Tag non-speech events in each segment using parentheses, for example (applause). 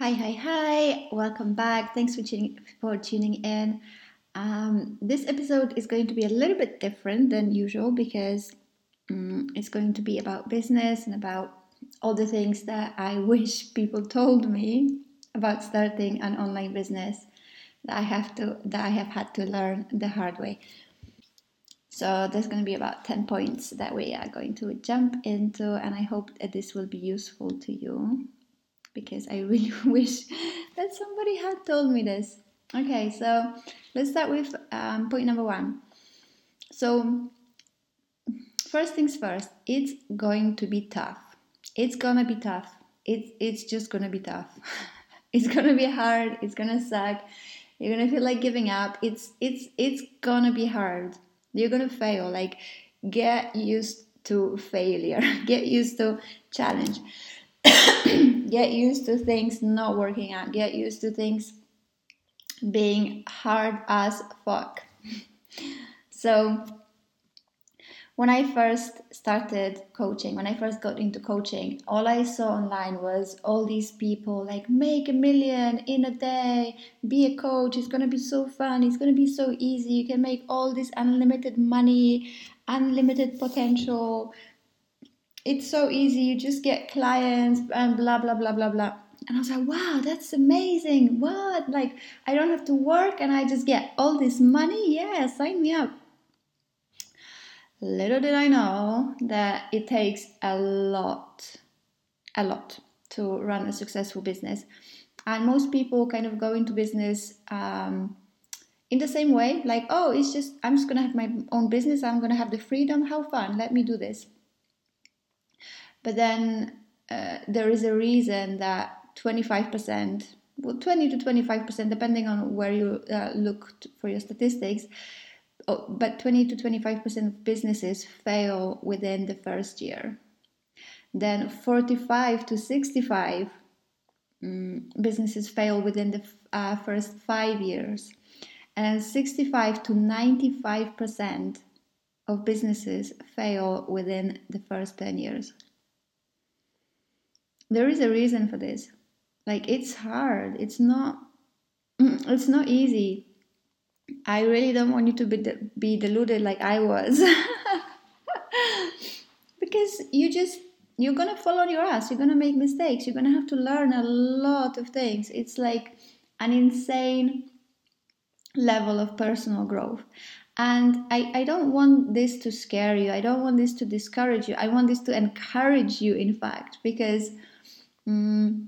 Hi, hi, hi. Welcome back. Thanks for tuning, for tuning in. Um, this episode is going to be a little bit different than usual because um, it's going to be about business and about all the things that I (laughs) wish people told me about starting an online business that I have to that I have had to learn the hard way. So there's going to be about 10 points that we are going to jump into and I hope that this will be useful to you because I really (laughs) wish that somebody had told me this. Okay, so let's start with um, point number one. So, first things first, it's going to be tough. It's gonna be tough. It's it's just gonna be tough. (laughs) it's gonna be hard. It's gonna suck. You're gonna feel like giving up. It's it's it's gonna be hard. You're gonna fail. Like get used to failure. (laughs) get used to challenge. (coughs) get used to things not working out. Get used to things being hard as fuck. (laughs) so, when I first started coaching, when I first got into coaching, all I saw online was all these people like make a million in a day, be a coach, it's gonna be so fun, it's gonna be so easy, you can make all this unlimited money, unlimited potential, it's so easy. You just get clients and blah blah blah blah blah. And I was like, wow, that's amazing. What? Like, I don't have to work and I just get all this money? Yeah, sign me up. Little did I know that it takes a lot, a lot to run a successful business. And most people kind of go into business um, in the same way like, oh, it's just, I'm just to have my own business. I'm to have the freedom. How fun. Let me do this. But then uh, there is a reason that 25%, well, 20 to 25%, depending on where you uh, look for your statistics, oh, but 20 to 25% of businesses fail within the first year. Then 45 to 65 um, businesses fail within the uh, first five years. And 65 to 95% of businesses fail within the first 10 years there is a reason for this. Like it's hard. It's not (clears throat) it's not easy. I really don't want you to be, de- be deluded like i was. (laughs) Because you just you're gonna fall on your ass. You're gonna make mistakes. You're gonna have to learn a lot of things. It's like an insane level of personal growth. And I, I don't want this to scare you. I don't want this to discourage you. I want this to encourage you in fact because mm,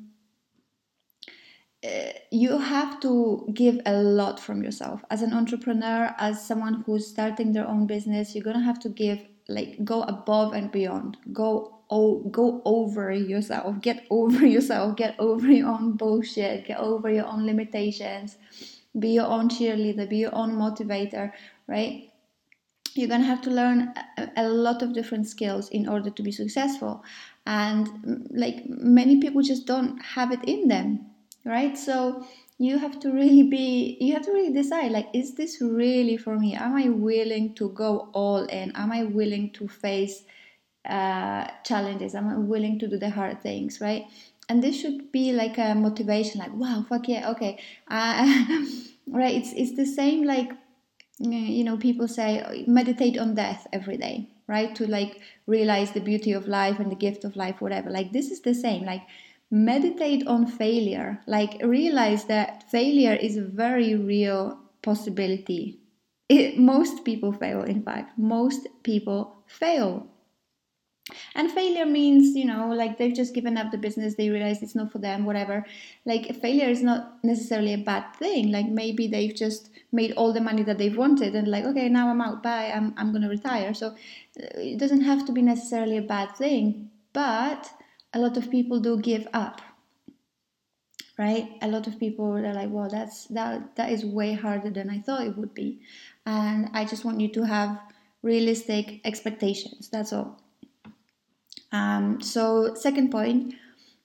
uh, you have to give a lot from yourself. As an entrepreneur as someone who's starting their own business you're gonna have to give like go above and beyond. Go oh go over yourself. Get (laughs) over yourself. Get over your own bullshit. Get over your own limitations. Be your own cheerleader. Be your own motivator right? You're going to have to learn a, a, lot of different skills in order to be successful and mm, like many people just don't have it in them right? So you have to really be you have to really decide like is this really for me? Am i willing to go all in? Am i willing to face uh, challenges? Am i willing to do the hard things right? And this should be like a motivation like wow fuck yeah okay. Uh, (laughs) right? It's it's the same like you know people say meditate on death every day right? To like realize the beauty of life and the gift of life whatever. Like this is the same. Like meditate on failure. Like realize that failure is a very real possibility. It, most people fail in fact. Most people fail and failure means you know like they've just given up the business they realize it's not for them whatever. Like failure is not necessarily a bad thing. Like maybe they've just made all the money that they've wanted and like okay now i'm out bye i'm, I'm gonna retire. So uh, it doesn't have to be necessarily a bad thing but a lot of people do give up right? A lot of people are like well that's that that is way harder than i thought it would be. And i just want you to have realistic expectations that's all um, so second point,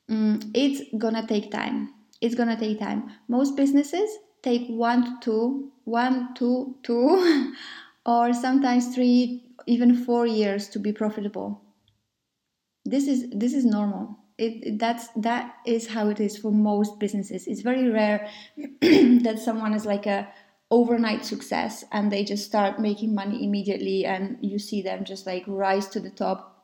um, it's gonna take time. It's gonna take time. Most businesses take one to two, one, two, two, (laughs) or sometimes three, even four years to be profitable. This is this is normal. it, that's that is how it is for most businesses. It's very rare (clears throat) that someone is like a overnight success and they just start making money immediately and you see them just like rise to the top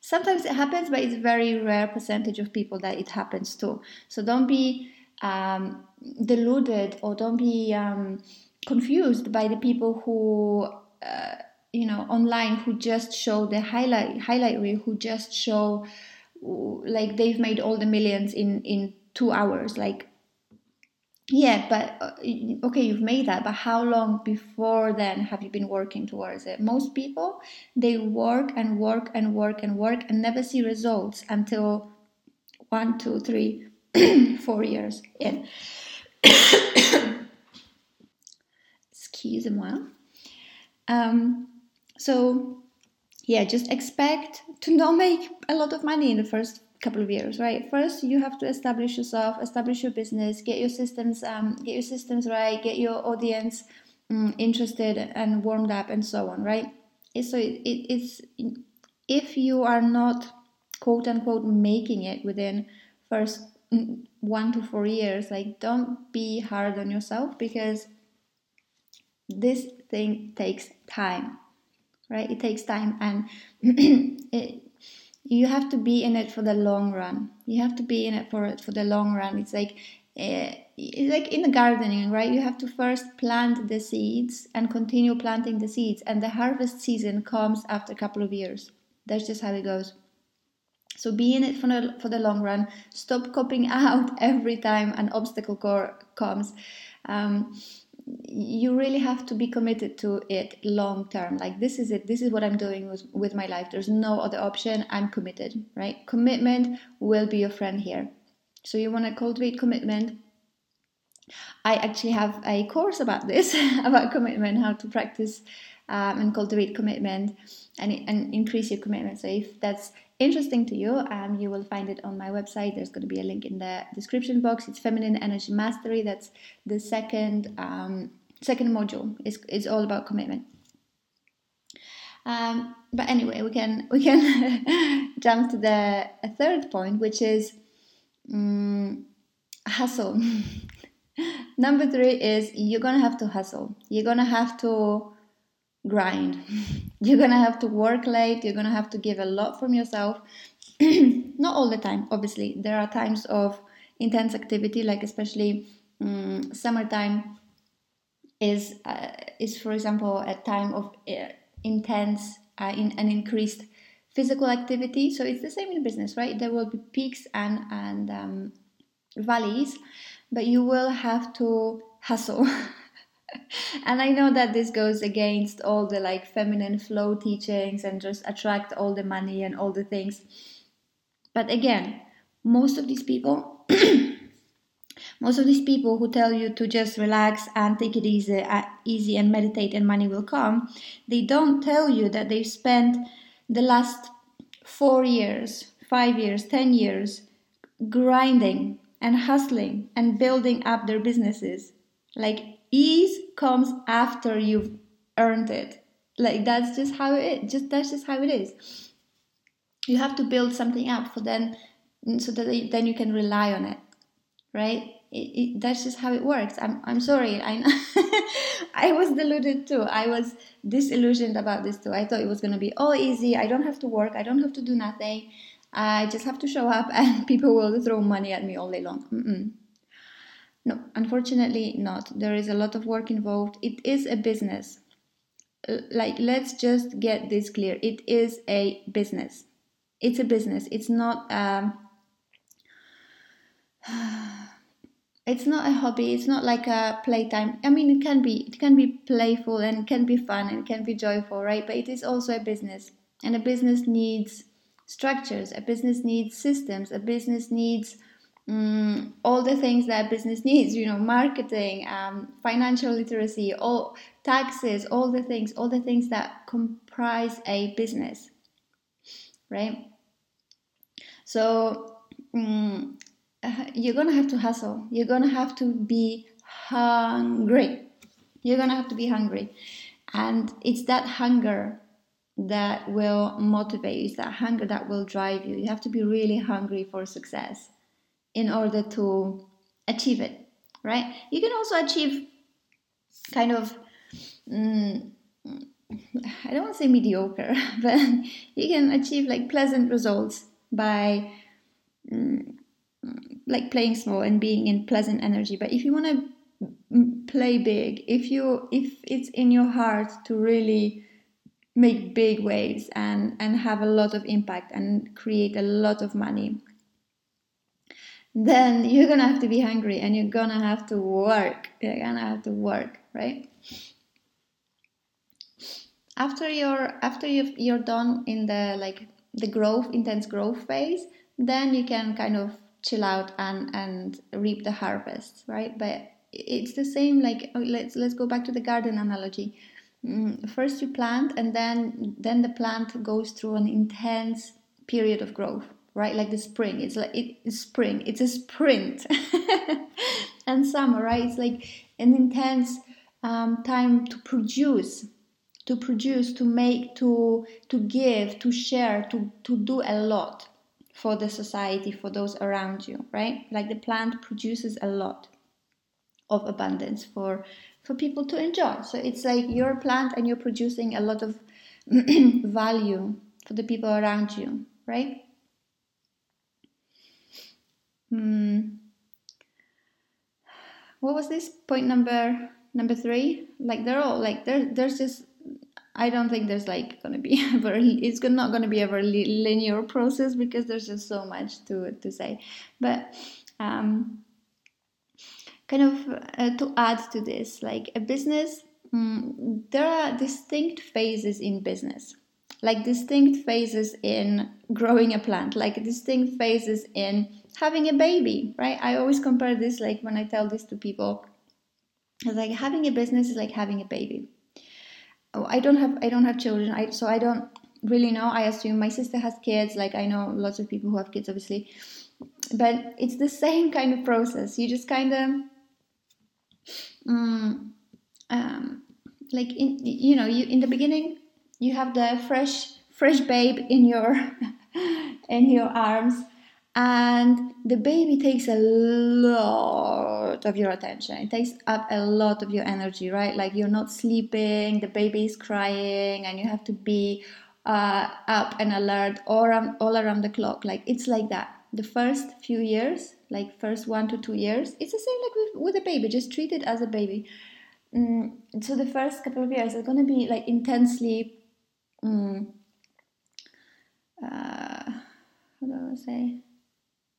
sometimes it happens but it's very rare percentage of people that it happens to. So don't be um, deluded or don't be um, confused by the people who uh, you know online who just show the highlight highlight reel who just show like they've made all the millions in in two hours. Like yeah but uh, okay you've made that but how long before then have you been working towards it? Most people they work and work and work and work and never see results until one two three (clears throat) four years in. (coughs) Excuse-moi um, so yeah just expect to not make a lot of money in the first couple of years right? First you have to establish yourself establish your business get your systems um, get your systems right get your audience um, interested and warmed up and so on right? So it, it, it's if you are not quote unquote making it within first mm, one to four years like don't be hard on yourself because this thing takes time right? It takes time and (clears throat) it, you have to be in it for the long run. You have to be in it for for the long run. It's like uh, it's like in the gardening right? You have to first plant the seeds and continue planting the seeds and the harvest season comes after a couple of years. That's just how it goes. So be in it for the, for the long run. Stop copying (laughs) out every time an obstacle comes. Um, you really have to be committed to it long term. Like this is it. This is what i'm doing with, with my life. There's no other option. I'm committed right? Commitment will be your friend here. So you want to cultivate commitment? I actually have a course about this (laughs) about commitment how to practice um, and cultivate commitment and, and increase your commitment so if that's interesting to you, um, you will find it on my website. There's going to be a link in the description box. It's Feminine Energy Mastery. That's the second um, second module. It's, it's all about commitment. Um, but anyway, we can we can (laughs) jump to the third point, which is um, hustle. (laughs) Number three is you're gonna have to hustle. You're gonna have to grind. (laughs) You're gonna have to work late, you're gonna have to give a lot from yourself. (clears throat) Not all the time, obviously. There are times of intense activity, like especially um, summertime is uh, is for example a time of uh, intense uh, in an increased physical activity. So it's the same in business, right? There will be peaks and and um, valleys, but you will have to hustle. (laughs) and I know that this goes against all the like feminine flow teachings and just attract all the money and all the things. But again, most of these people, (clears throat) most of these people who tell you to just relax and take it easy, uh, easy and meditate and money will come, they don't tell you that they've spent the last four years, five years, ten years grinding and hustling and building up their businesses. Like ease comes after you've earned it. Like that's just how it just that's just how it is. You have to build something up for then so that then you can rely on it right? It, it, that's just how it works. I'm, I'm sorry i (laughs) i was deluded too. I was disillusioned about this too. I thought it was going to be all easy. I don't have to work. I don't have to do nothing. I just have to show up (laughs) and people will throw money at me all day long. Mm-mm. No, unfortunately not. There is a lot of work involved. It is a business. Like, let's just get this clear. It is a business. It's a business. It's not. Um, (sighs) it's not a hobby. It's not like a playtime. I mean, it can be. It can be playful and can be fun and can be joyful, right? But it is also a business, and a business needs structures. A business needs systems. A business needs mm, all the things that business needs you know marketing um, financial literacy all taxes all the things all the things that comprise a business right? So mm, you're gonna have to hustle. You're gonna have to be hungry. You're gonna have to be hungry. And it's that hunger that will motivate you. It's that hunger that will drive you. You have to be really hungry for success in order to achieve it, right? You can also achieve kind of, mm, I don't want to say mediocre, (laughs) but you can achieve like pleasant results by mm, like playing small and being in pleasant energy. But if you want to play big, if you if it's in your heart to really make big waves and and have a lot of impact and create a lot of money then you're gonna have to be hungry and you're gonna have to work. You're gonna have to work right? After you're after you you're done in the like the growth intense growth phase then you can kind of chill out and and reap the harvest right? But it's the same like oh, let's let's go back to the garden analogy. Mm, first you plant and then then the plant goes through an intense period of growth right? Like the spring. It's like it's spring. It's a sprint. (laughs) And summer right? It's like an intense um, time to produce to produce to make to to give to share to to do a lot for the society for those around you right? Like the plant produces a lot of abundance for for people to enjoy. So it's like your plant and you're producing a lot of (clears throat) value for the people around you, right? Hmm. What was this point number number three? Like they're all like there. There's just I don't think there's like gonna be (laughs) ever. It's not gonna be ever linear process because there's just so much to to say. But um, kind of uh, to add to this, like a business, um, there are distinct phases in business, like distinct phases in growing a plant, like distinct phases in having a baby, right? I always compare this, like when I tell this to people, it's like having a business is like having a baby. Oh, I don't have I don't have children, I, so I don't really know. I assume my sister has kids, like I know lots of people who have kids, obviously, but it's the same kind of process. You just kind of mm, um, like in you know you in the beginning you have the fresh fresh babe in your (laughs) in your arms and the baby takes a lot of your attention. It takes up a lot of your energy right? Like you're not sleeping the baby is crying and you have to be uh, up and alert all around, all around the clock. Like it's like that. The first few years like first one to two years it's the same like with, with a baby. Just treat it as a baby. Mm, so the first couple of years are going to be like intensely um, uh, how do i say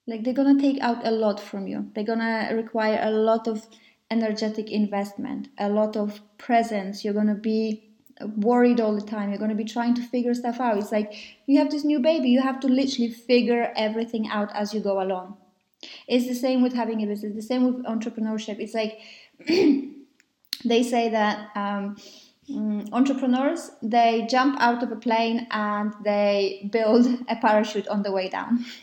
like they're to take out a lot from you they're to require a lot of energetic investment a lot of presence you're to be worried all the time. You're to be trying to figure stuff out. It's like you have this new baby, you have to literally figure everything out as you go along. It's the same with having a business, the same with entrepreneurship. It's like (clears throat) they say that um, mm, entrepreneurs they jump out of a plane and they build a parachute on the way down. (laughs)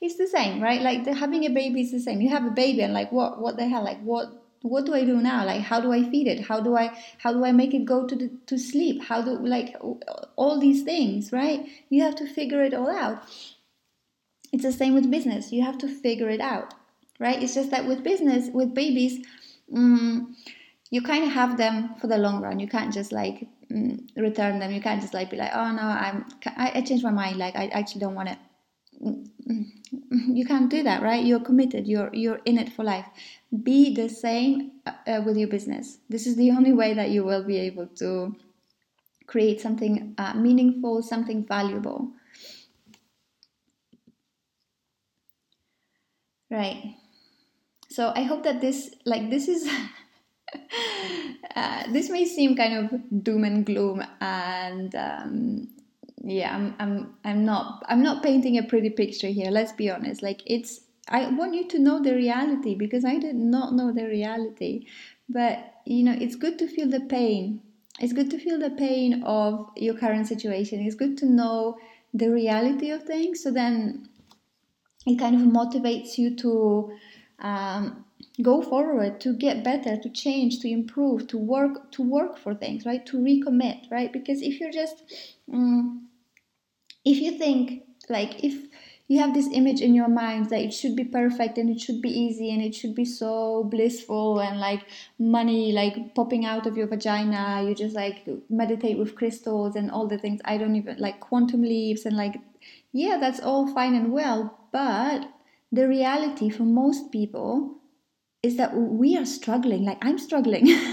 it's the same, right? Like the, having a baby is the same. You have a baby and like what what the hell? Like what what do I do now? Like how do I feed it? How do I how do I make it go to the, to sleep? How do like all these things, right? You have to figure it all out. It's the same with business. You have to figure it out, right? It's just that with business, with babies, um, you kind of have them for the long run. You can't just like um, return them. You can't just like be like, oh no, I'm I, I changed my mind. Like I actually don't want it you can't do that right? You're committed. You're you're in it for life. Be the same uh, with your business. This is the only way that you will be able to create something uh, meaningful something valuable. Right. So i hope that this like this is (laughs) uh, this may seem kind of doom and gloom and um, yeah I'm, I'm i'm not i'm not painting a pretty picture here let's be honest. Like it's i want you to know the reality because i did not know the reality. But you know it's good to feel the pain. It's good to feel the pain of your current situation. It's good to know the reality of things. So then it kind of motivates you to um, go forward to get better to change to improve to work to work for things right? To recommit right? Because if you're just um, if you think like if you have this image in your mind that it should be perfect and it should be easy and it should be so blissful and like money like popping out of your vagina you just like meditate with crystals and all the things i don't even like quantum leaps and like yeah that's all fine and well but the reality for most people is that we are struggling like i'm struggling. (laughs)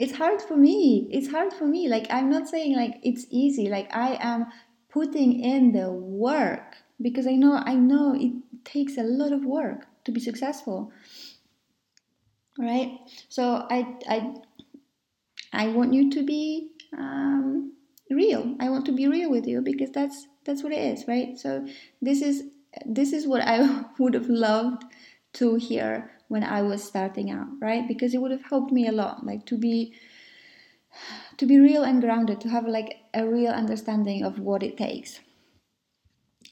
It's hard for me. It's hard for me. Like i'm not saying like it's easy. Like i am putting in the work because I know I know it takes a lot of work to be successful. Right? So I I I want you to be um, real. I want to be real with you because that's that's what it is, right? So this is this is what I (laughs) would have loved to hear when I was starting out, right? Because it would have helped me a lot, like to be to be real and grounded, to have like a real understanding of what it takes.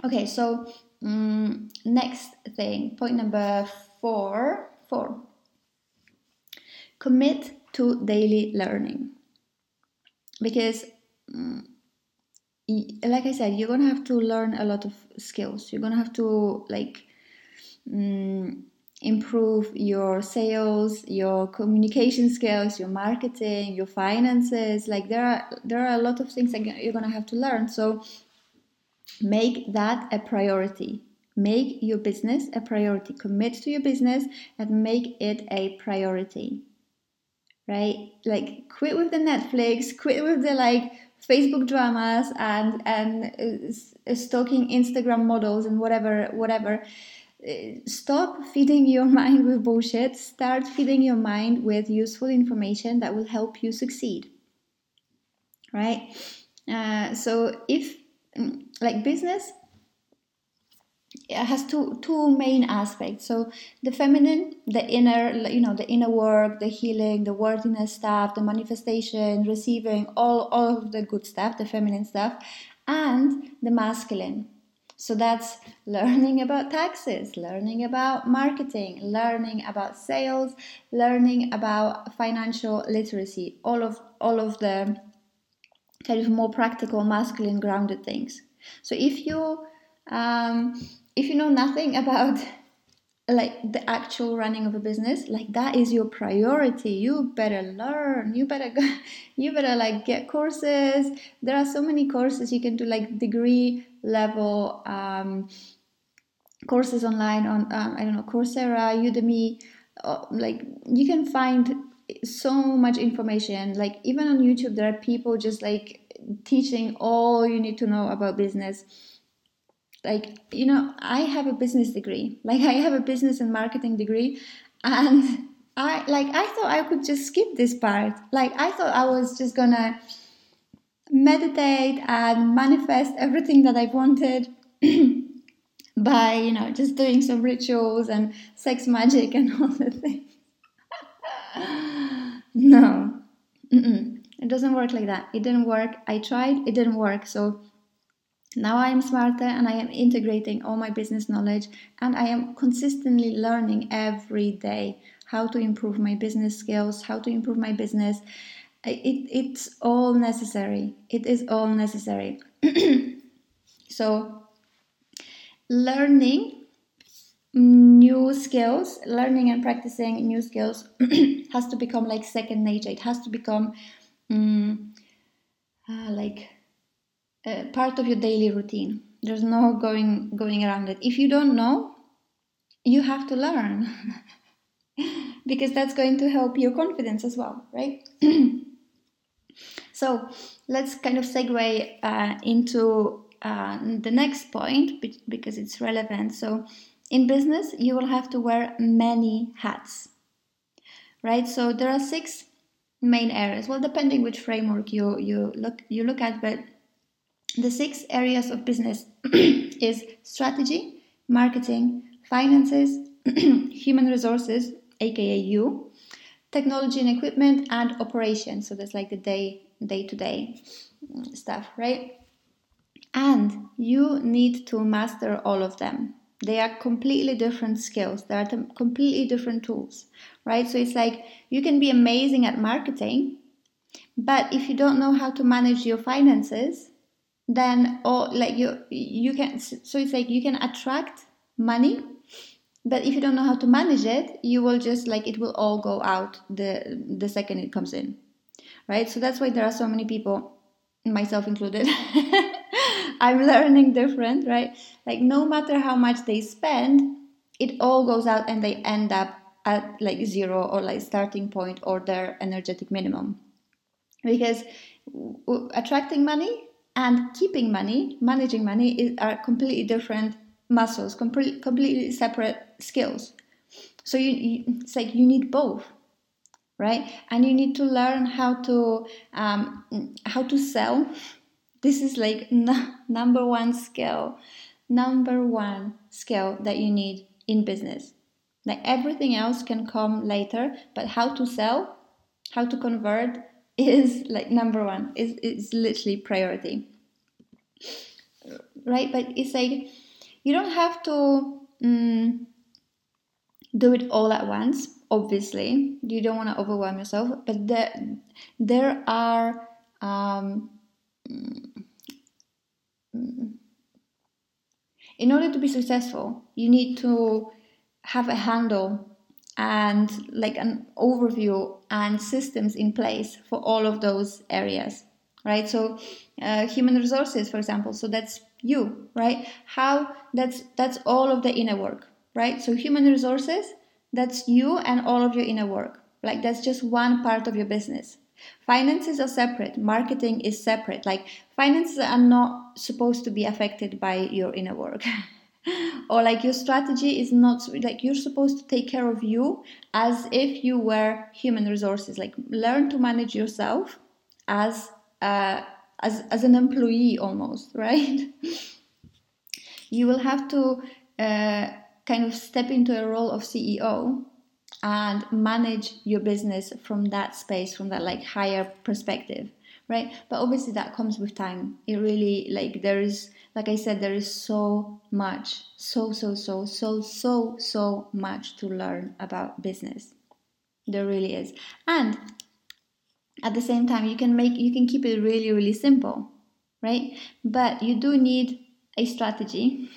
Okay, so um, next thing, point number four, four. Commit to daily learning, because, um, like I said, you're gonna have to learn a lot of skills. You're gonna have to like. Um, improve your sales your communication skills your marketing your finances. Like there are there are a lot of things that you're going to have to learn. So make that a priority. Make your business a priority. Commit to your business and make it a priority. Right? Like quit with the netflix quit with the like facebook dramas and and uh, stalking instagram models and whatever whatever stop feeding your (laughs) mind with bullshit. Start feeding your mind with useful information that will help you succeed. Right? Uh, so if mm, like business it has two two main aspects. So the feminine the inner you know the inner work the healing the worthiness stuff the manifestation receiving all all of the good stuff the feminine stuff and the masculine so that's learning about taxes, learning about marketing, learning about sales, learning about financial literacy, all of all of the kind of more practical, masculine, grounded things. So if you um, if you know nothing (laughs) about like the actual running of a business like that is your priority. You better learn. You better go (laughs) you better like get courses. There are so many courses you can do like degree level um, courses online on um, i don't know coursera udemy uh, like you can find so much information. Like even on youtube there are people just like teaching all you need to know about business like you know i have a business degree. Like i have a business and marketing degree. And i like i thought i could just skip this part. Like i thought i was just gonna meditate and manifest everything that i wanted (clears throat) by you know just doing some rituals and sex magic and (laughs) all the things. (laughs) No. Mm-mm. it doesn't work like that. It didn't work. I tried. It didn't work. So now I am smarter and I am integrating all my business knowledge and I am consistently learning every day how to improve my business skills, how to improve my business. It, it's all necessary. It is all necessary. (clears throat) so, learning new skills, learning and practicing new skills (clears throat) has to become like second nature. It has to become um, uh, like uh, part of your daily routine. There's no going going around it. If you don't know, you have to learn (laughs) because that's going to help your confidence as well, right? (clears throat) so let's kind of segue uh, into uh, the next point because it's relevant. So in business, you will have to wear many hats, right? So there are six main areas. Well, depending which framework you you look you look at, but the six areas of business (clears throat) is strategy, marketing, finances, (clears throat) human resources, aka you, technology and equipment, and operations. So that's like the day day to day stuff, right? And you need to master all of them. They are completely different skills. They are completely different tools, right? So it's like you can be amazing at marketing, but if you don't know how to manage your finances, then or like you you can so it's like you can attract money but if you don't know how to manage it you will just like it will all go out the the second it comes in right? So that's why there are so many people myself included (laughs) i'm learning different right? Like no matter how much they spend it all goes out and they end up at like zero or like starting point or their energetic minimum. Because attracting money and keeping money managing money is, are completely different muscles completely separate skills. So you, you, it's like you need both right? And you need to learn how to um, how to sell. This is like n- (laughs) number one skill number one skill that you need in business. Like everything else can come later but how to sell how to convert is like number one is is literally priority. Right? But it's like you don't have to um, do it all at once obviously. You don't want to overwhelm yourself but there there are um, in order to be successful you need to have a handle and like an overview and systems in place for all of those areas right? So uh, human resources for example so that's you right? How that's that's all of the inner work right? So human resources that's you and all of your inner work. Like that's just one part of your business. Finances are separate. Marketing is separate. Like finances are not supposed to be affected by your inner work (laughs) (laughs) or like your strategy is not like you're supposed to take care of you as if you were human resources. Like learn to manage yourself as uh, as as an employee almost (laughs) right? You will have to uh, kind of step into a role of ceo and manage your business from that space from that like higher perspective right? But obviously that comes with time. It really like there is like I said, there is so much, so, so, so, so, so, so much to learn about business. There really is. And at the same time, you can make, you can keep it really, really simple, right? But you do need a strategy.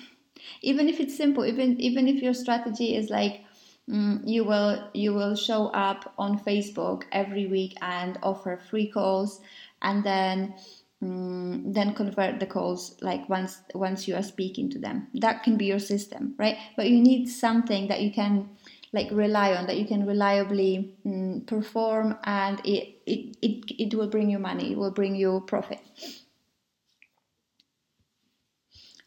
Even if it's simple, even, even if your strategy is like, Mm, you will you will show up on Facebook every week and offer free calls and then Mm, then convert the calls like once once you are speaking to them. That can be your system right? But you need something that you can like rely on that you can reliably mm, perform and it, it it it will bring you money it will bring you profit.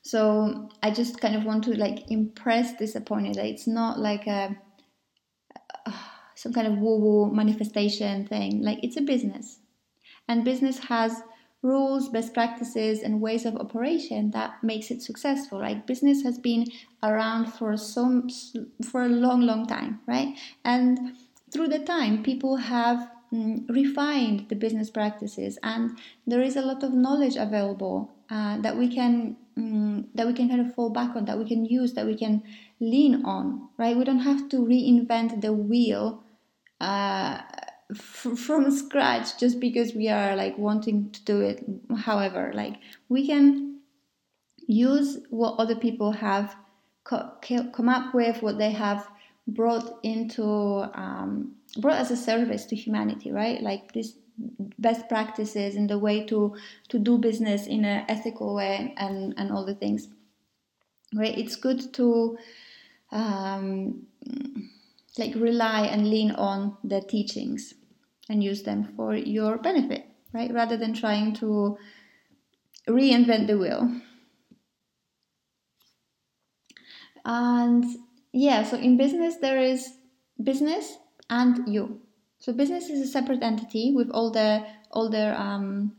So i just kind of want to like impress this upon you that it's not like a uh, some kind of woo woo manifestation thing. Like it's a business. And business has rules, best practices, and ways of operation that makes it successful. Like Business has been around for some for a long, long time, right? And through the time, people have mm, refined the business practices, and there is a lot of knowledge available uh, that we can mm, that we can kind of fall back on, that we can use, that we can lean on. Right? We don't have to reinvent the wheel. Uh, f- from scratch just because we are like wanting to do it. However like we can use what other people have co- come up with what they have brought into um, brought as a service to humanity right? Like this best practices and the way to to do business in an ethical way and and all the things. Right? It's good to um, like rely and lean on the teachings and use them for your benefit, right? Rather than trying to reinvent the wheel. And yeah, so in business, there is business and you. So business is a separate entity with all the all their um,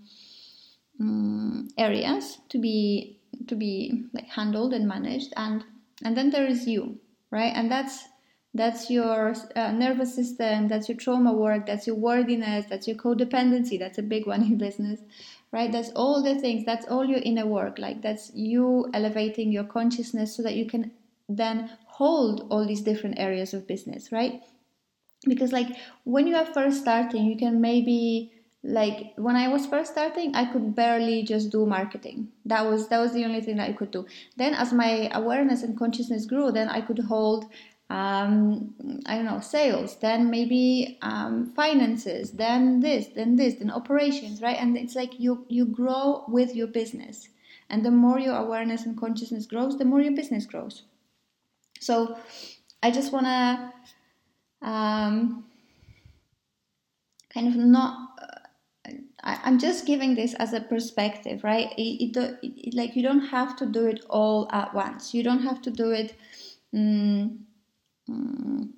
um, areas to be to be like handled and managed, and and then there is you, right? And that's that's your uh, nervous system, that's your trauma work, that's your worthiness, that's your codependency. That's a big one in business, right? That's all the things, that's all your inner work. Like that's you elevating your consciousness so that you can then hold all these different areas of business, right? Because like when you are first starting, you can maybe like when i was first starting i could barely just do marketing that was that was the only thing that i could do then as my awareness and consciousness grew then i could hold um, i don't know sales then maybe um, finances then this then this then operations right and it's like you you grow with your business and the more your awareness and consciousness grows the more your business grows so i just want to um, kind of not I, am just giving this as a perspective, right? It, it, it, like you don't have to do it all at once. You don't have to do it. Um, um,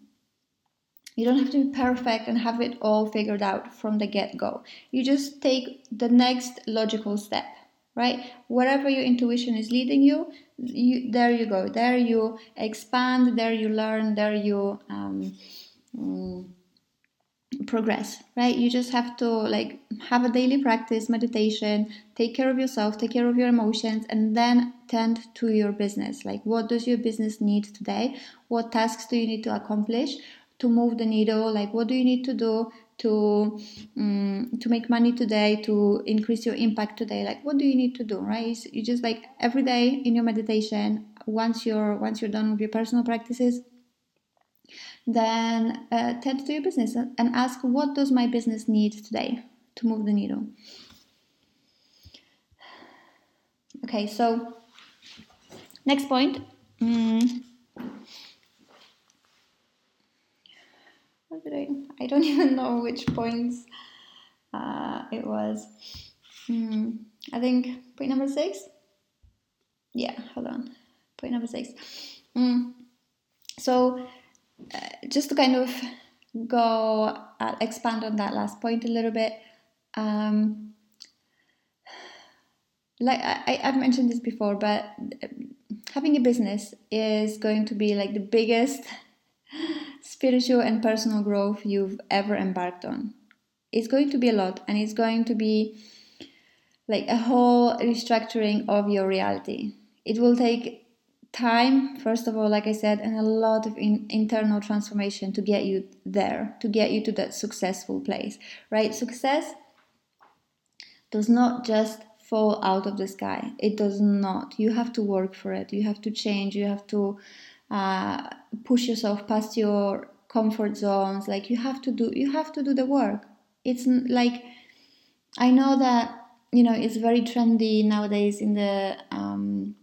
you don't have to be perfect and have it all figured out from the get go. You just take the next logical step, right? Wherever your intuition is leading you, you there you go. There you expand. There you learn. There you. Um, um, progress right? You just have to like have a daily practice meditation take care of yourself take care of your emotions and then tend to your business. Like what does your business need today? What tasks do you need to accomplish to move the needle? Like what do you need to do to um, to make money today to increase your impact today? Like what do you need to do right? You just like every day in your meditation once you're once you're done with your personal practices then uh, tend to your business and ask what does my business need today to move the needle? Okay so next point. Mm, what did I I don't (laughs) even know which points uh, it was. Mm, I think point number six. Yeah hold on. Point number six. Mm. so uh, just to kind of go uh, expand on that last point a little bit. Um, like I, I've mentioned this before, but having a business is going to be like the biggest (laughs) spiritual and personal growth you've ever embarked on. It's going to be a lot, and it's going to be like a whole restructuring of your reality. It will take time first of all like i said and a lot of in, internal transformation to get you there to get you to that successful place right? Success does not just fall out of the sky. It does not. You have to work for it. You have to change. You have to uh, push yourself past your comfort zones. Like you have to do you have to do the work. It's like i know that you know it's very trendy nowadays in the um,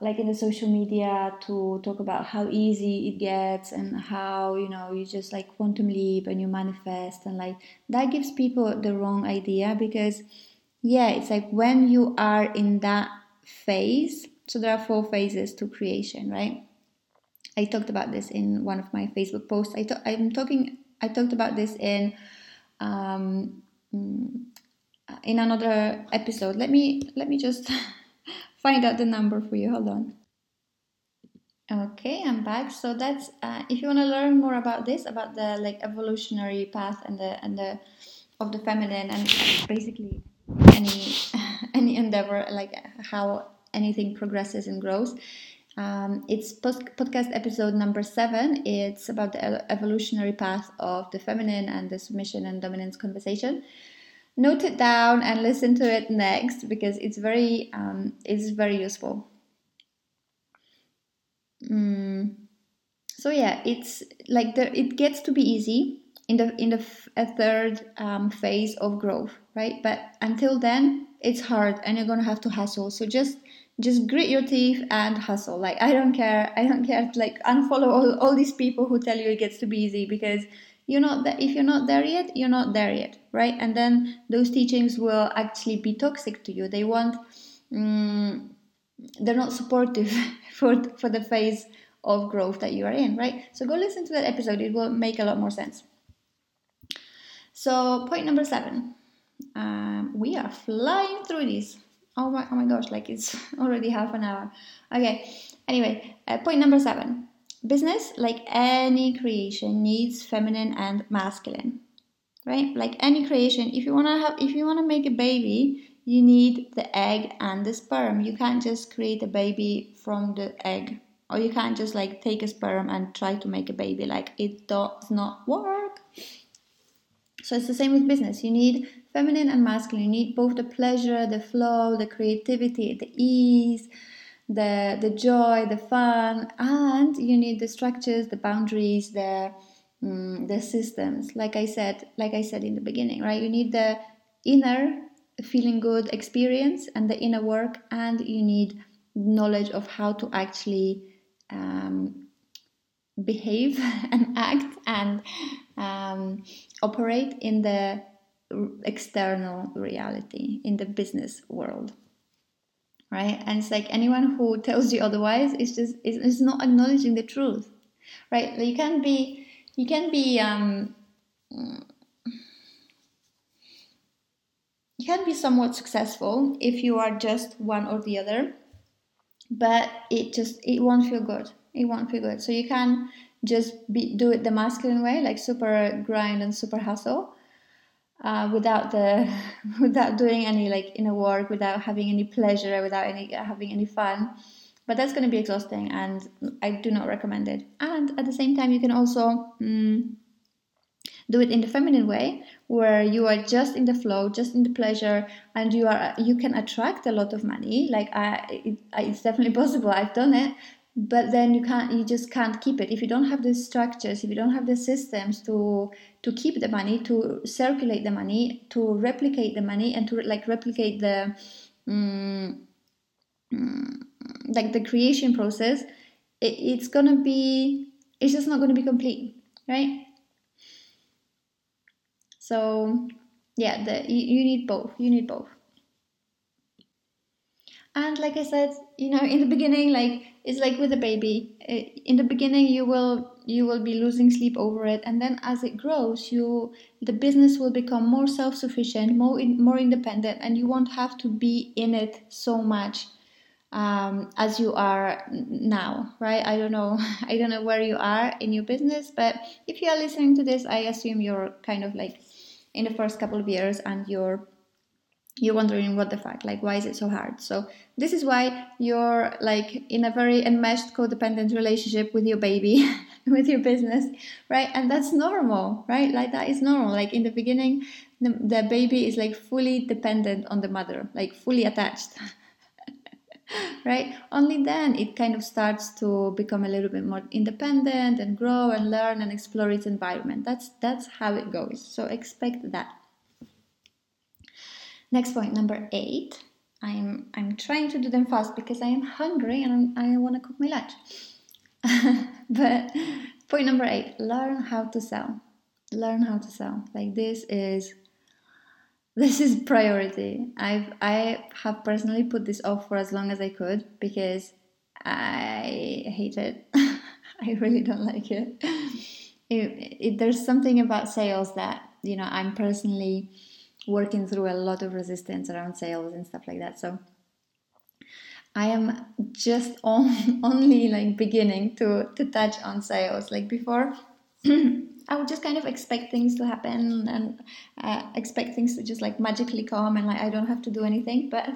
like in the social media to talk about how easy it gets and how you know you just like quantum leap and you manifest and like that gives people the wrong idea because yeah it's like when you are in that phase so there are four phases to creation right? I talked about this in one of my facebook posts. I to- i'm talking i talked about this in um, mm, in another episode. Let me let me just (laughs) find out the number for you. Hold on. Okay, I'm back. So that's uh, if you want to learn more about this, about the like evolutionary path and the and the of the feminine and basically any (laughs) any endeavor like how anything progresses and grows. Um, it's post- podcast episode number seven. It's about the evolutionary path of the feminine and the submission and dominance conversation note it down and listen to it next because it's very um, it's very useful. Mm. So yeah, it's like the, it gets to be easy in the in the a third um, phase of growth, right? But until then, it's hard and you're gonna have to hustle. So just just grit your teeth and hustle. Like I don't care, I don't care. Like unfollow all, all these people who tell you it gets to be easy because you're not that if you're not there yet you're not there yet right? And then those teachings will actually be toxic to you. They want um, they're not supportive (laughs) for for the phase of growth that you are in right? So go listen to that episode. It will make a lot more sense. So point number seven. Um, we are flying through this. Oh my, oh my gosh like it's (laughs) already half an hour. Okay anyway uh, point number seven. Business like any creation needs feminine and masculine right like any creation if you want to have if you want to make a baby you need the egg and the sperm. You can't just create a baby from the egg, or you can't just like take a sperm and try to make a baby. Like it does not work. So it's the same with business. You need feminine and masculine. You need both the pleasure, the flow, the creativity, the ease, the the joy, the fun, and you need the structures, the boundaries, the mm, the systems. Like I said, like I said in the beginning, right? You need the inner feeling good experience and the inner work, and you need knowledge of how to actually um, behave (laughs) and act and um, operate in the external reality in the business world right and it's like anyone who tells you otherwise is just is, not acknowledging the truth right you can't be you can be um you can be somewhat successful if you are just one or the other but it just it won't feel good. It won't feel good. So you can just be do it the masculine way like super grind and super hustle uh, without the (laughs) without doing any like inner work without having any pleasure without any having any fun but that's going to be exhausting and i do not recommend it. And at the same time you can also mm, do it in the feminine way where you are just in the flow just in the pleasure and you are you can attract a lot of money. Like I, it, it's definitely (laughs) possible i've done it but then you can't you just can't keep it. If you don't have the structures if you don't have the systems to to keep the money to circulate the money to replicate the money and to like replicate the um, like the creation process it, it's gonna be it's just not gonna be complete right? So yeah the you, you need both you need both. And like i said you know in the beginning like it's like with a baby. Eh, in the beginning you will you will be losing sleep over it and then as it grows you the business will become more self-sufficient more in, more independent and you won't have to be in it so much um, as you are now right? I don't know (laughs) i don't know where you are in your business but if you are listening to this i assume you're kind of like in the first couple of years and you're you're wondering what the fuck like why is it so hard? So this is why you're like in a very enmeshed codependent relationship with your baby (laughs) with your business right? And that's normal right? Like that is normal. Like in the beginning the, the baby is like fully dependent on the mother like fully attached (laughs) right only then it kind of starts to become a little bit more independent and grow and learn and explore its environment that's that's how it goes so expect that Next point, number eight. I'm I'm trying to do them fast because I am hungry and I want to cook my lunch. (laughs) but point number eight: learn how to sell. Learn how to sell. Like this is this is priority. I've I have personally put this off for as long as I could because I hate it. (laughs) I really don't like it. It, it. There's something about sales that you know I'm personally working through a lot of resistance around sales and stuff like that. So I am just (laughs) on, only like beginning to to touch on sales. Like before, (clears throat) I would just kind of expect things to happen and uh, expect things to just like magically come and like I don't have to do anything. But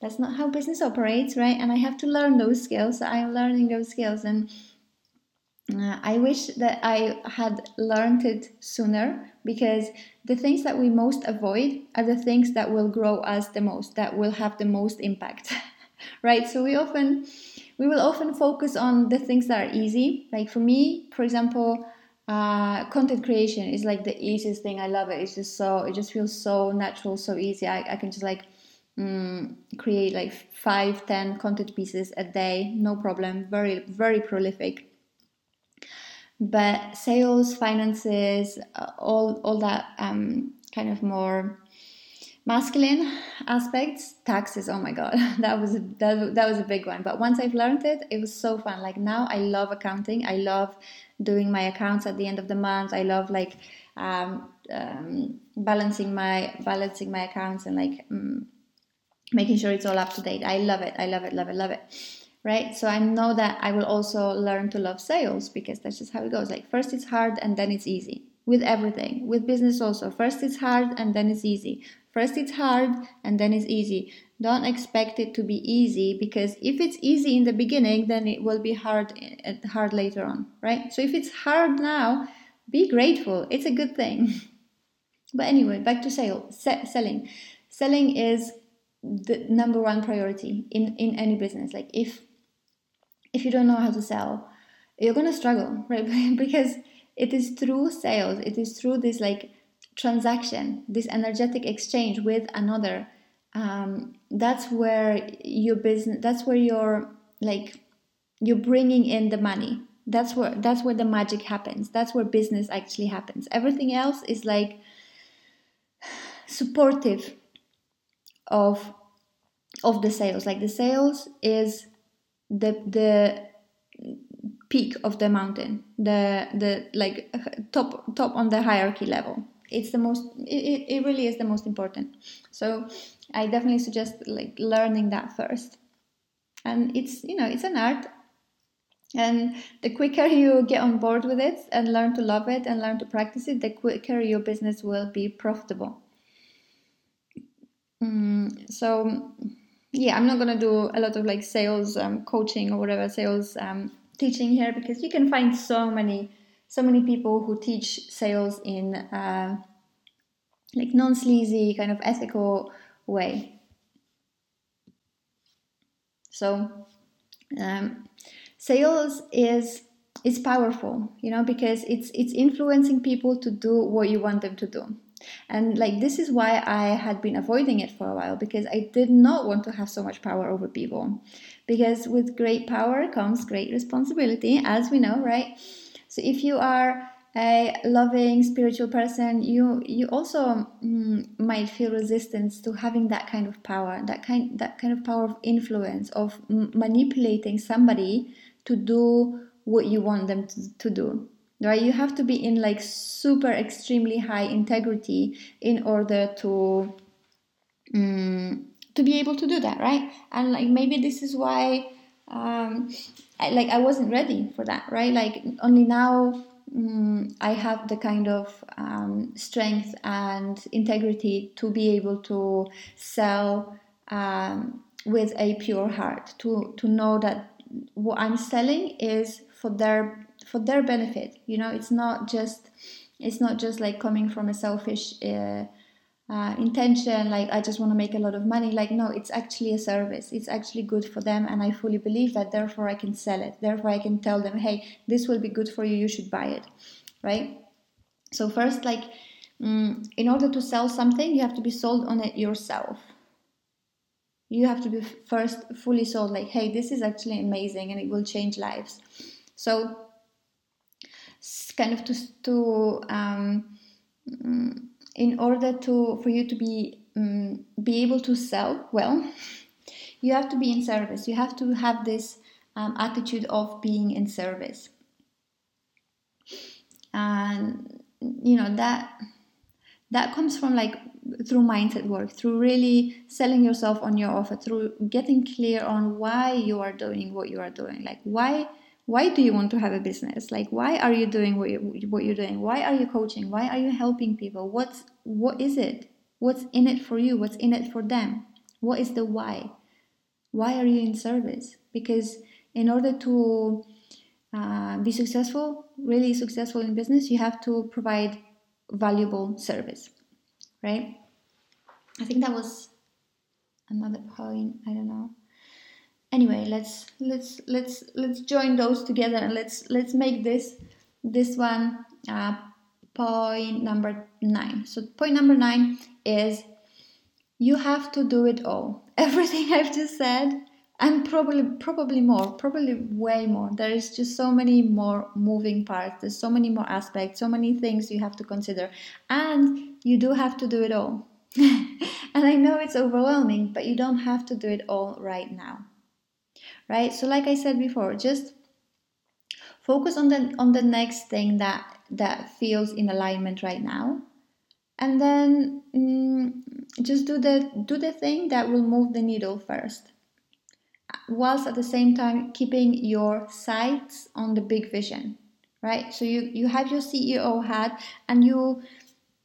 that's not how business operates, right? And I have to learn those skills. I am learning those skills and. Uh, I wish that I had learned it sooner because the things that we most avoid are the things that will grow us the most, that will have the most impact, (laughs) right? So we often we will often focus on the things that are easy. Like for me, for example, uh, content creation is like the easiest thing. I love it. It's just so it just feels so natural, so easy. I, I can just like mm, create like five, ten content pieces a day, no problem. Very very prolific but sales, finances, uh, all all that um, kind of more masculine aspects taxes oh my god (laughs) that was a, that, that was a big one but once i've learned it it was so fun like now i love accounting i love doing my accounts at the end of the month i love like um, um, balancing my balancing my accounts and like um, making sure it's all up to date i love it i love it love it love it right? So I know that I will also learn to love sales because that's just how it goes. Like first it's hard and then it's easy with everything. With business also, first it's hard and then it's easy. First it's hard and then it's easy. Don't expect it to be easy because if it's easy in the beginning, then it will be hard eh, hard later on, right? So if it's hard now, be grateful. It's a good thing. (laughs) But anyway, back to sale, se- selling. Selling is the number one priority in in any business. Like if if you don't know how to sell, you're gonna struggle, (laughs) right? (laughs) because it is through sales, it is through this like transaction, this energetic exchange with another. Um, that's where your business. That's where you're like you're bringing in the money. That's where that's where the magic happens. That's where business actually happens. Everything else is like supportive of of the sales. Like the sales is the the peak of the mountain, the the like top top on the hierarchy level. It's the most. It, it really is the most important. So I definitely suggest like learning that first. And it's you know it's an art. And the quicker (laughs) you get on board with it and learn to love it and learn to practice it, the quicker your business will be profitable. Mm, so yeah, I'm not gonna do a lot of like sales um, coaching or whatever sales um, teaching here because you can find so many so many people who teach sales in uh, like non sleazy kind of ethical way. So um, sales is is powerful, you know, because it's it's influencing people to do what you want them to do. And like this is why I had been avoiding it for a while because I did not want to have so much power over people. Because with great power comes great responsibility, as we know, right? So if you are a loving spiritual person, you you also mm, might feel resistance to having that kind of power, that kind that kind of power of influence of m- manipulating somebody to do what you want them to, to do right? You have to be in like super extremely high integrity in order to um, to be able to do that right? And like maybe this is why um, I, like i wasn't ready for that right? Like only now um, i have the kind of um, strength and integrity to be able to sell um, with a pure heart to to know that what i'm selling is for their for their benefit you know? It's not just it's not just like coming from a selfish uh, uh, intention like i just want to make a lot of money. Like no it's actually a service. It's actually good for them and i fully believe that therefore i can sell it. Therefore i can tell them hey this will be good for you. You should buy it. Right? So first like mm, in order to sell something you have to be sold on it yourself. You have to be first fully sold like hey this is actually amazing and it will change lives. So kind of to, to um, mm, in order to for you to be um, be able to sell well you have to be in service. You have to have this um, attitude of being in service. And you know that that comes from like through mindset work through really selling yourself on your offer through getting clear on why you are doing what you are doing. Like why why do you want to have a business? Like why are you doing what, you, you're doing? Why are you coaching? Why are you helping people? What's what is it? What's in it for you? What's in it for them? What is the why? Why are you in service? Because in order to uh, be successful really successful in business you have to provide valuable service right? I think that was another point. I don't know anyway let's let's let's let's join those together and let's let's make this this one uh, point number nine. So point number nine is you have to do it all. (laughs) Everything i've just said and probably probably more probably way more. There is just so many more moving parts. There's so many more aspects so many things you have to consider. And you do have to do it all. (laughs) And i know it's overwhelming but you don't have to do it all right now right? So like i said before just focus on the on the next thing that that feels in alignment right now. And then mm, just do the do the thing that will move the needle first whilst at the same time keeping your sights on the big vision right? So you you have your ceo hat and you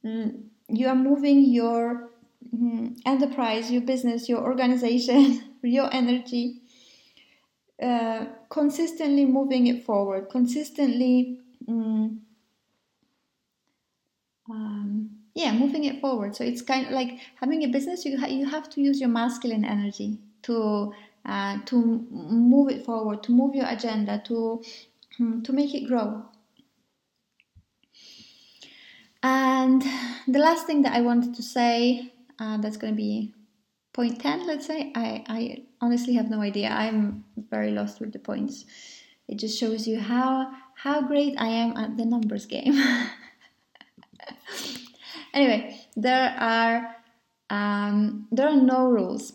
mm, you are moving your mm, enterprise, your business, your organization, (laughs) your energy, uh, consistently moving it forward, consistently, um, um, yeah, moving it forward. So it's kind of like having a business. You ha- you have to use your masculine energy to uh, to move it forward, to move your agenda, to hmm, to make it grow. And the last thing that I wanted to say, uh, that's going to be point 10, let's say. I, I honestly have no idea. I'm very lost with the points. It just shows you how how great I am at the numbers game. (laughs) anyway, there are um, there are no rules.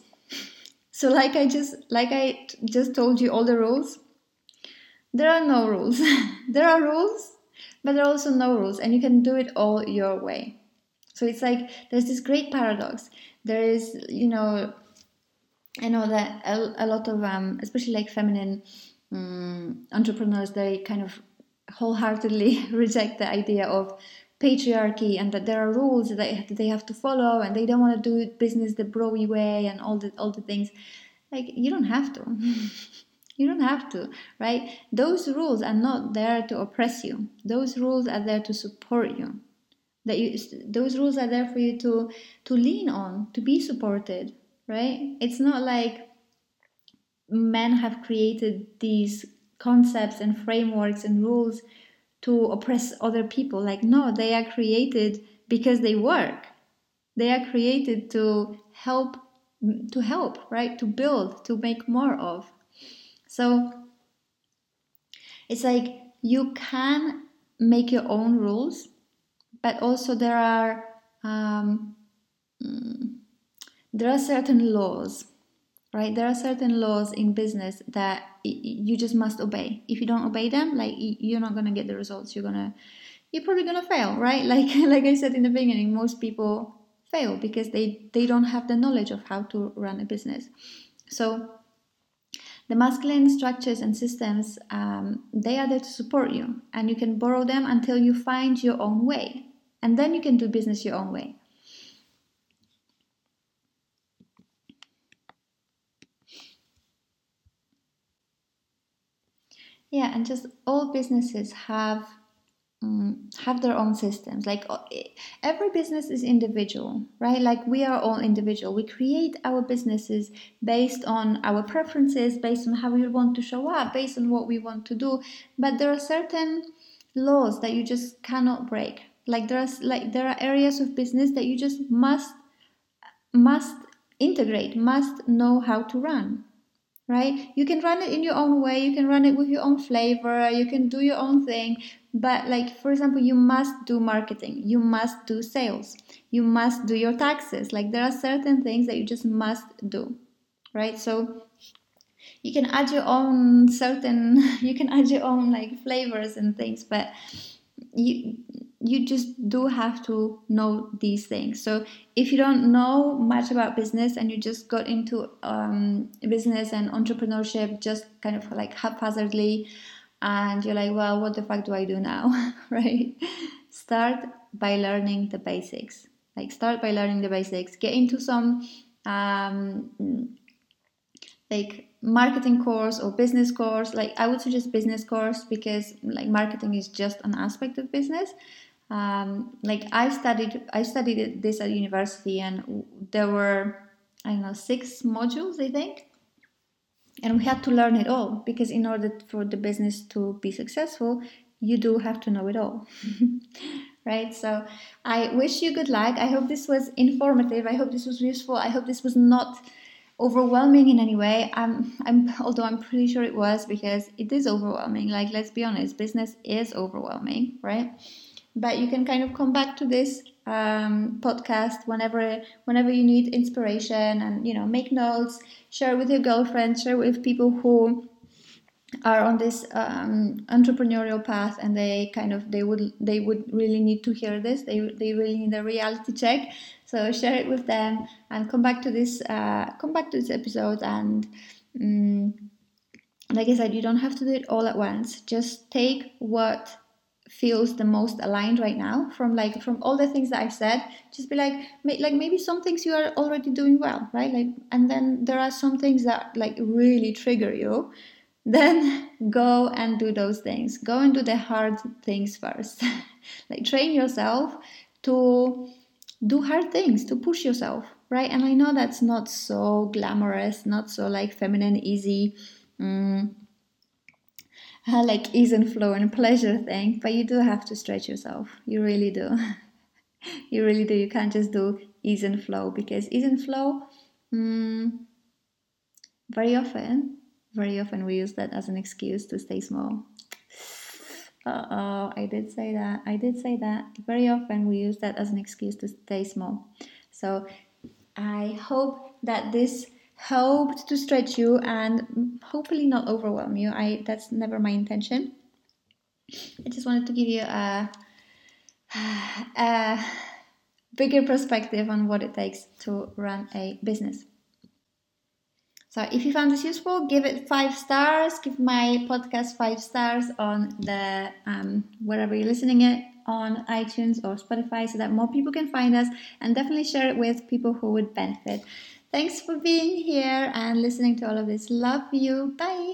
So like I just like I just told you all the rules. There are no rules. (laughs) there are rules but there are also no rules, and you can do it all your way. So it's like there's this great paradox. There is, you know, I know that a, a lot of, um, especially like feminine um, entrepreneurs, they kind of wholeheartedly (laughs) reject the idea of patriarchy and that there are rules that they have to follow and they don't want to do business the broy way and all the all the things like you don't have to (laughs) You don't have to, right? Those rules are not there to oppress you. Those rules are there to support you. That you, those rules are there for you to to lean on, to be supported, right? It's not like men have created these concepts and frameworks and rules to oppress other people. Like no, they are created because they work. They are created to help to help, right? To build, to make more of. So it's like you can make your own rules, but also there are um, mm, there are certain laws, right? There are certain laws in business that you just must obey. If you don't obey them, like you're not gonna get the results. You're gonna you're probably gonna fail, right? (laughs) Like like I said in the beginning, most people fail because they they don't have the knowledge of how to run a business. So the masculine structures and systems, um, they are there to support you, and you can borrow them until you find your own way. And then you can do business your own way. Yeah, and just all businesses have um, have their own systems. Like every business is individual, right? Like we are all individual. We create our businesses based on our preferences, based on how we want to show up, based on what we want to do. But there are certain laws that you just cannot break. Like there are like there are areas of business that you just must must integrate, must know how to run right? You can run it in your own way, you can run it with your own flavor, you can do your own thing, but like for example, you must do marketing, you must do sales, you must do your taxes. Like there are certain things that you just must do, right? So you can add your own certain (laughs) you can add your own like flavors and things, but you you just do have to know these things. So if you don't know much about business and you just got into um, business and entrepreneurship just kind of like haphazardly, and you're like, well, what the fuck do I do now? (laughs) right? Start by learning the basics. Like, start by learning the basics. Get into some um, like marketing course or business course. Like, I would suggest business course because like marketing is just an aspect of business. Um, like I studied, I studied this at university, and there were I don't know six modules, I think. And we had to learn it all because in order for the business to be successful you do have to know it all. (laughs) Right? So i wish you good luck. I hope this was informative. I hope this was useful. I hope this was not overwhelming in any way. I'm i'm although i'm pretty sure it was because it is overwhelming. Like let's be honest business is overwhelming right but you can kind of come back to this um, podcast whenever whenever you need inspiration and you know make notes share with your girlfriend share with people who are on this um, entrepreneurial path and they kind of they would they would really need to hear this. They, they really need a reality check. So share it with them and come back to this uh, come back to this episode and um, like i said you don't have to do it all at once. Just take what feels the most aligned right now from like from all the things that I've said just be like like maybe some things you are already doing well right? Like and then there are some things that like really trigger you. (laughs) Then go and do those things. Go and do the hard things first. (laughs) Like train yourself to do hard things to push yourself right? And i know that's not so glamorous not so like feminine easy mm, (laughs) like ease and flow and pleasure thing, but you do have to stretch yourself. You really do. (laughs) you really do. You can't just do ease and flow because ease and flow, mm, very often, very often we use that as an excuse to stay small. Uh oh, I did say that. I did say that. Very often we use that as an excuse to stay small. So I hope that this hoped to stretch you and hopefully not overwhelm you. I that's never my intention. I just wanted to give you a, (sighs) a bigger perspective on what it takes to run a business. So if you found this useful, give it five stars. Give my podcast five stars on the um, wherever you're listening it on iTunes or Spotify, so that more people can find us, and definitely share it with people who would benefit. Thanks for being here and listening to all of this. Love you. Bye.